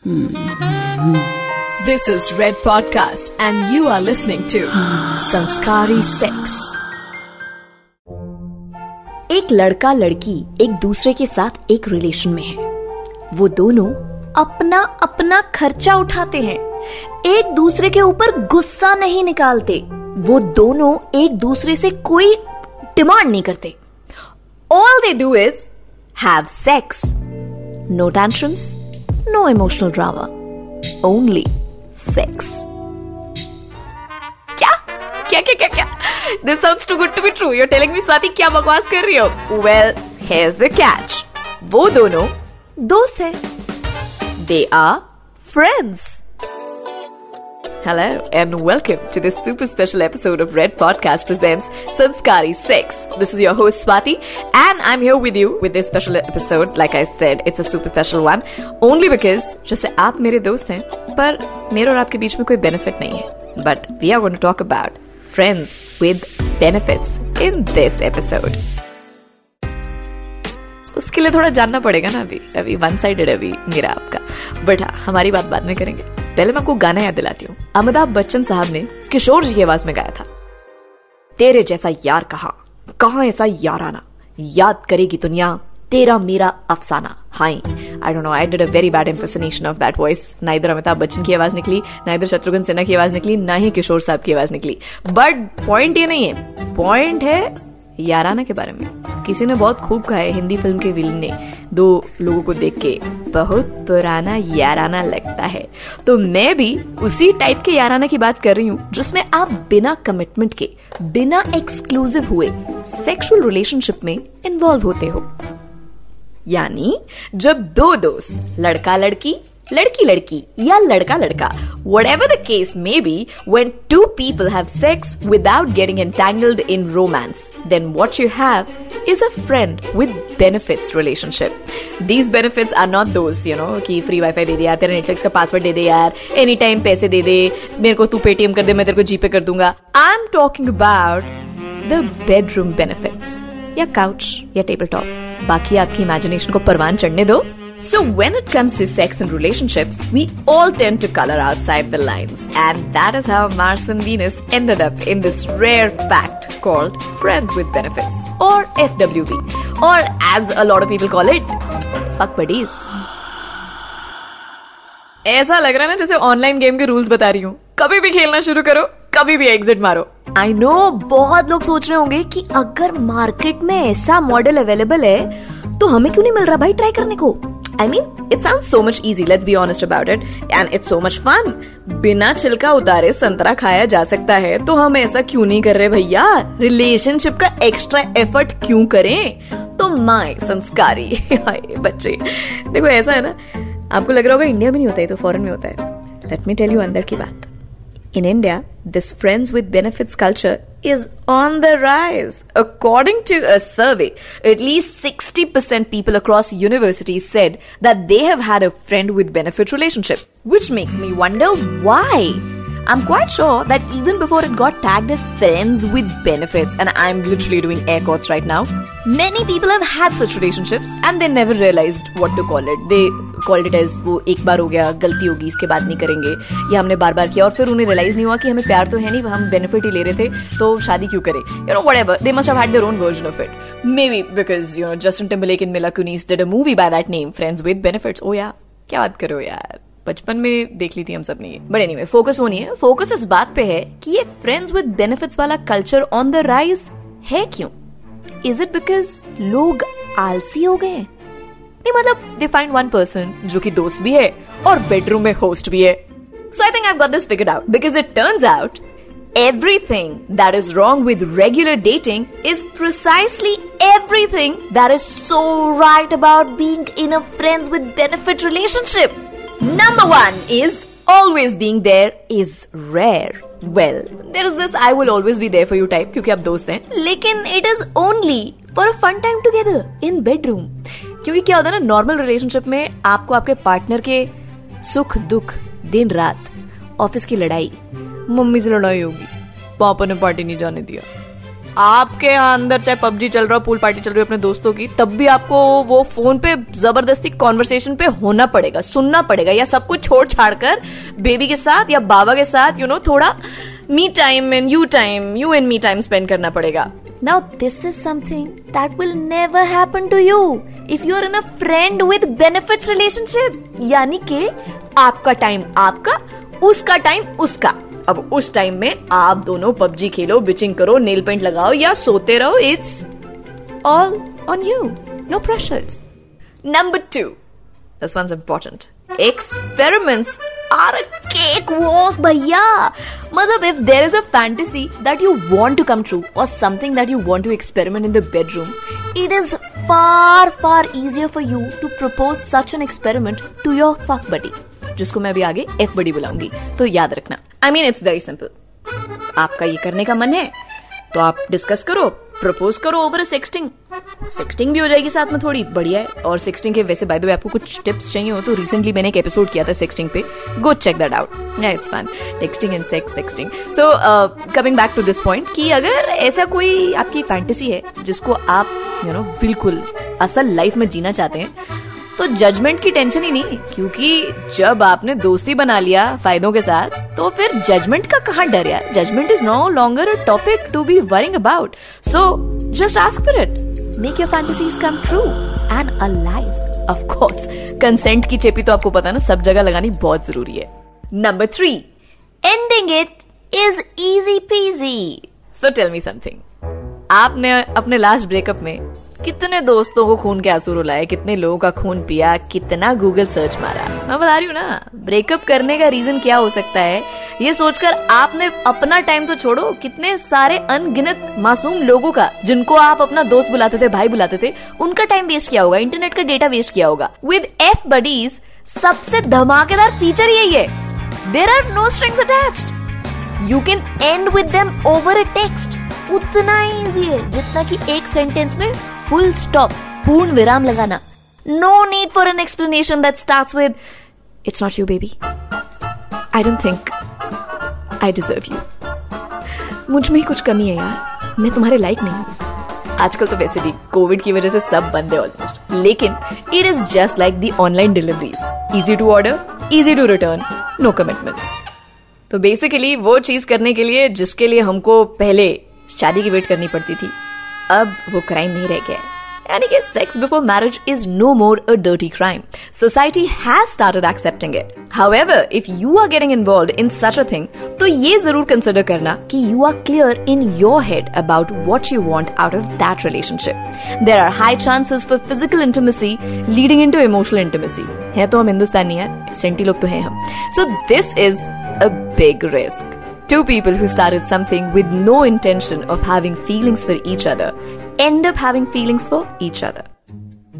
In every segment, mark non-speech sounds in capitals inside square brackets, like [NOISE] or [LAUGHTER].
This is Red Podcast, and you are listening to Sanskari Sex. एक लड़का लड़की एक दूसरे के साथ एक रिलेशन में है। वो दोनों अपना अपना खर्चा उठाते हैं। एक दूसरे के ऊपर गुस्सा नहीं निकालते। वो दोनों एक दूसरे से कोई डिमांड नहीं करते। All they do is have sex no tensions no emotional drama only sex क्या क्या क्या क्या क्या this sounds too good to be true you telling me Swati क्या बकवास कर रही हो वेल हेयर्स द कैच वो दोनों दोस्त हैं they are friends Hello and welcome to this super special episode of Red Podcast presents Sanskari Sex. This is your host Swati and I'm here with you with this special episode. Like I said, it's a super special one only because जैसे आप मेरे दोस्त हैं पर मेरे और आपके बीच में कोई बेनिफिट नहीं है but we are going to talk about friends with benefits in this episode उसके लिए थोड़ा जानना पड़ेगा ना अभी अभी वन साइडेड अभी मेरा आपका बट हाँ हमारी बात बाद में करेंगे पहले मैं आपको गाना याद दिलाती हूँ। अमिताभ बच्चन साहब ने किशोर जी की आवाज़ में गाया था। तेरे जैसा यार कहा? कहा ऐसा यार आना याद करेगी दुनिया, तेरा मेरा अफसाना। Hi I don't know I did a very bad impersonation of that voice ना इधर अमिताभ बच्चन की आवाज़ निकली ना इधर शत्रुघ्न सिन्हा की आवाज़ निकली, ना ही किशोर साहब की आवाज़ निकली। बट पॉइंट ये नहीं है। पॉइंट है याराना के बारे में। किसी ने बहुत खूब कहा है हिंदी फ़िल्म के विलन ने। दो लोगों को देख के बहुत पुराना याराना लगता है। तो मैं भी उसी टाइप के याराना की बात कर रही हूँ, जिसमें आप बिना कमिटमेंट के, बिना एक्सक्लूसिव हुए सेक्सुअल रिलेशनशिप में इन्वॉल्व होते हो। यानी जब दो दोस्त लड़का लड़की लड़की लड़की या लड़का लड़का whatever the case may be when two people have sex without getting entangled in romance then what you have is a friend with benefits relationship these benefits are not those you know कि free wifi दे दिया, तेरा Netflix का password दे दे यार any time पैसे दे दे, मेरे को तू पेटीएम कर दे, मैं तेरे को जीपे कर दूँगा। I am talking about the bedroom benefit या काउच या टेबल टॉप बाकी आपकी इमेजिनेशन को परवान चढ़ने दो। So, when it comes to sex and relationships, we all tend to color outside the lines. And that is how Mars and Venus ended up in this rare pact called Friends with Benefits, or FWB, or as a lot of people call it, Fuck Buddies. ऐसा लग रहा है ना जैसे online game के rules बता रही हूँ कभी भी खेलना शुरू करो कभी भी एग्जिट मारो आई नो बहुत लोग सोच रहे होंगे कि अगर मार्केट में ऐसा मॉडल अवेलेबल है तो हमें क्यों नहीं मिल रहा भाई ट्राई करने को I mean, it sounds so much easy, let's be honest about it. And it's so much fun. बिना छिलका उतारे संतरा खाया जा सकता है तो हम ऐसा क्यों नहीं कर रहे भैया? रिलेशनशिप का एक्स्ट्रा एफर्ट क्यों करें? तो माए संस्कारी [LAUGHS] बच्चे। देखो ऐसा है ना आपको लग रहा होगा इंडिया में नहीं होता है तो फॉरेन में होता है। लेट मी टेल यू अंदर की बात। In India this friends with benefits culture is on the rise. According to a survey, at least 60% people across universities said that they have had a friend with benefit relationship, which makes me wonder why. I'm quite sure that even before it got tagged as friends with benefits, and I'm literally doing air quotes right now, many people have had such relationships and they never realized what to call it. They called it as वो एक बार हो गया, गलती होगी, इसके बाद नहीं करेंगे। या हमने बार बार किया और फिर उन्हें रियलाइज़ नहीं हुआ कि हमें प्यार तो है नहीं, हम बेनिफिट ही ले रहे थे तो शादी क्यों करें? You know whatever. They must have had their own version of it. Maybe because, you know, Justin Timberlake and Mila Kunis did a movie by that name, Friends with Benefits. Oh yeah. क्या बात करो यार। बचपन में देख ली थी हम सबने बट एनीवे फोकस वो नहीं है। फोकस इस बात पे है कि ये फ्रेंड्स विद बेनिफिट्स वाला कल्चर ऑन द राइज है क्यों? इज़ इट बिकॉज़ लोग आलसी हो गए नहीं मतलब दे फाइंड वन पर्सन जो कि दोस्त भी है और बेडरूम में होस्ट भी है so I think I got this figured out because it turns out Everything that is wrong with regular dating is precisely everything that is so right about being in a friends with benefit relationship. Number one is always being there is rare. Well, there is this I will always be there for you type क्योंकि आप दोस्त हैं लेकिन it is only for a fun time together in bedroom. क्योंकि क्या होता है ना नॉर्मल रिलेशनशिप में आपको आपके पार्टनर के सुख दुख दिन रात ऑफ़िस की लड़ाई मम्मी से लड़ाई होगी पापा ने पार्टी नहीं जाने दिया। आपके यहाँ अंदर चाहे पबजी चल रहा हो पूल पार्टी चल रही हो अपने दोस्तों की तब भी आपको वो फ़ोन पे ज़बरदस्ती कॉन्वर्सेशन पे होना पड़ेगा सुनना पड़ेगा या सब कुछ छोड़ छाड़ कर बेबी के साथ या बाबा के साथ यू you नो know, थोड़ा me time and you time you and me time spend करना पड़ेगा। Now this is something that will never happen to you if you are in a friend with benefits relationship यानी कि आपका time आपका, उसका time उसका। अब उस टाइम में आप दोनों पबजी खेलो बिचिंग करो नेल पेंट लगाओ या सोते रहो it's all on you no pressures number two this one's important experiments are a cake walk भैया मतलब if there is a fantasy that you want to come true और something that you want to experiment in the bedroom it is far far easier for you to propose such an experiment to your fuck buddy जिसको मैं अभी आगे F बडी बुलाऊँगी। तो याद रखना। I mean it's very simple आपका ये करने का मन है तो आप डिस्कस करो। प्रपोज करो ओवर सेक्सटिंग सेक्सटिंग भी हो जाएगी साथ में थोड़ी बढ़िया है। और सेक्सटिंग के वैसे बाय द वे आपको कुछ टिप्स चाहिए हो तो रिसेंटली मैंने एक एपिसोड किया था सेक्सटिंग पे। Go check that out it's fun texting and sex sexting so coming back to this point कि अगर ऐसा कोई आपकी फैंटेसी है जिसको आप यू you नो know, बिल्कुल असल लाइफ में जीना चाहते हैं तो जजमेंट की टेंशन ही नहीं, क्योंकि जब आपने दोस्ती बना लिया फायदों के साथ तो फिर जजमेंट का कहा डर यार? Judgment is no longer a topic to be worrying about so just ask for it make your fantasies come true and alive of course consent की चेपी तो आपको पता ना, सब जगह लगानी बहुत ज़रूरी है. Number three ending it is easy peasy so tell me something आपने अपने लास्ट ब्रेकअप में कितने दोस्तों को खून के आँसू रुलाए, कितने लोगों का खून पिया, कितना गूगल सर्च मारा। मैं बता रही हूँ ना ब्रेकअप करने का रीजन क्या हो सकता है? ये सोचकर आपने अपना टाइम तो छोड़ो, कितने सारे अनगिनत मासूम लोगों का, जिनको आप अपना दोस्त बुलाते थे, भाई बुलाते थे, उनका टाइम वेस्ट किया होगा इंटरनेट का डेटा वेस्ट किया होगा। विद एफ़ बडीज सबसे धमाकेदार फीचर यही है। There are no strings attached you can end with them over a text उतना इजी है, जितना कि एक सेंटेंस में फुल स्टॉप पूर्ण विराम लगाना। No need for an explanation that starts with it's not you baby I don't think I deserve you मुझमें ही कुछ कमी है यार। मैं तुम्हारे लायक नहीं हूँ। आजकल तो वैसे भी कोविड की वजह से सब बंद है ऑलमोस्ट लेकिन it is just like the online deliveries easy to order easy to return no commitments तो बेसिकली वो चीज़ करने के लिए जिसके लिए हमको पहले शादी की वेट करनी पड़ती थी अब वो क्राइम नहीं रह गया। यानी कि sex before marriage is no more a dirty crime society has started accepting it however if you are getting involve in such a thing तो ये ज़रूर कंसिडर करना कि you are clear in your head about what you want out of that relationship there are high chances for physical intimacy leading in to emotional intimacy है तो हम हिंदुस्तानी है, senti लोग तो हैं हम। So this is a big risk Two people who started something with no intention of having feelings for each other end up having feelings for each other.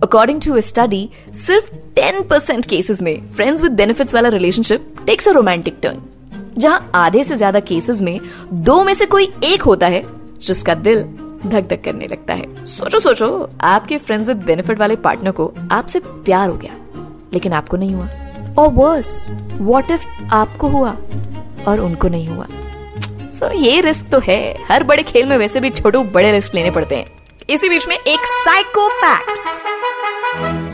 According to a study, सिर्फ़ 10% cases में friends with benefits वाला relationship takes a romantic turn जहाँ आधे से ज़्यादा cases में दो में से कोई एक होता है जिसका दिल धक धक करने लगता है। सोचो सोचो आपके फ्रेंड्स विद बेनिफिट वाले पार्टनर को आपसे प्यार हो गया लेकिन आपको नहीं हुआ। और वर्स व्हाट इफ़ आपको हुआ? और उनको नहीं हुआ। सो ये रिस्क तो है। हर बड़े खेल में वैसे भी छोटे बड़े रिस्क लेने पड़ते हैं। इसी बीच में एक साइको फैक्ट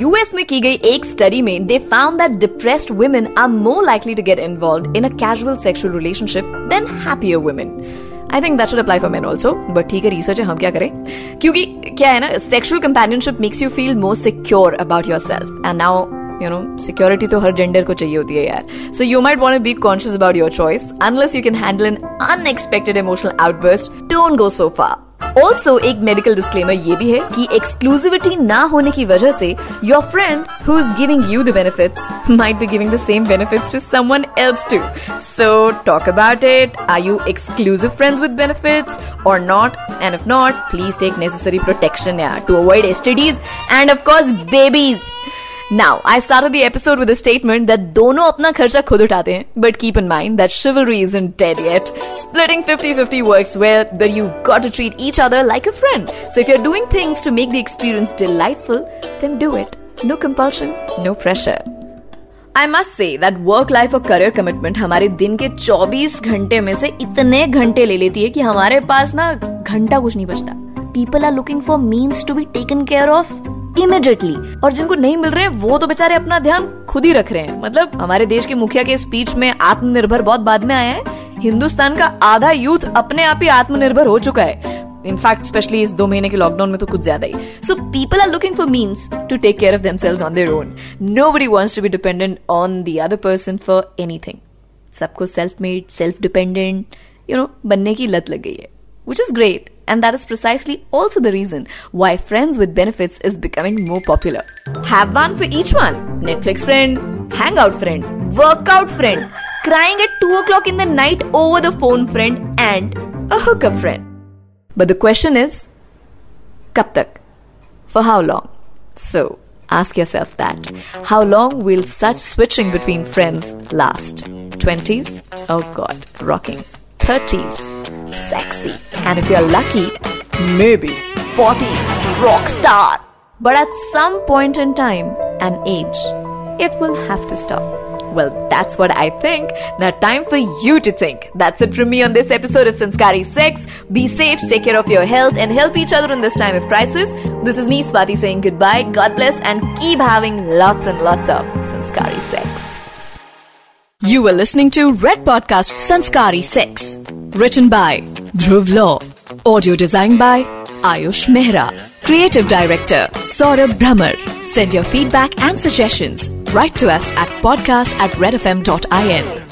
यूएस में की गई एक स्टडी में they found that depressed women are more likely to get involve in a casual sexual relationship than happier women I think that should apply for men also but ठीक है research है, हम क्या करें? क्योंकि क्या है ना sexual companionship makes you feel more secure about yourself and now you know security तो हर जेंडर को चाहिए होती है यार. So you might want be conscious about your choice unless you can handle an unexpected emotional outburst don't go so far also एक medical disclaimer ये भी है कि एक्सक्लूसिविटी ना होने की वजह से your friend who is giving you the benefits might be giving the same benefits to someone else too so talk about it are you exclusive friends with benefits और not and if not please take necessary protection to avoid STDs and of course babies Now, I started the episode with a statement that दोनों अपना खर्चा खुद उठाते हैं but keep in mind that chivalry isn't dead yet. Splitting 50-50 works well, but you've got to treat each other like a friend. So if you're doing things to make the experience delightful, then do it. No compulsion, no pressure. I must say that work life और career commitment हमारे दिन के 24 घंटे में से इतने घंटे ले लेती है कि हमारे पास ना घंटा कुछ नहीं बचता people are looking for means to be taken care of immediately और जिनको नहीं मिल रहे हैं वो तो बेचारे अपना ध्यान खुद ही रख रहे हैं। मतलब हमारे देश के मुखिया के स्पीच में आत्मनिर्भर बहुत बाद में आया है। हिंदुस्तान का आधा यूथ अपने आप ही आत्मनिर्भर हो चुका है। इनफैक्ट स्पेशली इस दो महीने के लॉकडाउन में तो कुछ ज़्यादा ही। So people are looking for means to take care of themselves on their own nobody wants to be dependent on the other person for anything सबको self made self dependent you know बनने की लत लग गई है which is great. And that is precisely also the reason why Friends with Benefits is becoming more popular. Have one for each one. Netflix friend, hangout friend, workout friend, crying at 2 o'clock in the night over the phone friend, and a hookup friend. But the question is, kab? For how long? So, ask yourself that. How long will such switching between friends last? 20s? Oh god, rocking. 30s? Sexy. And if you're lucky, maybe 40s, rock star. But at some point in time and age, it will have to stop. Well, that's what I think. Now, time for you to think. That's it from me on this episode of Sanskari Sex. Be safe, take care of your health, and help each other in this time of crisis. This is me, Swati, saying goodbye. God bless, and keep having lots and lots of Sanskari. You were listening to Red Podcast Sanskari 6. Written by Dhruv Law. Audio designed by Ayush Mehra. Creative Director Saurabh Brahmer. Send your feedback and suggestions. Write to us at podcast at redfm.in.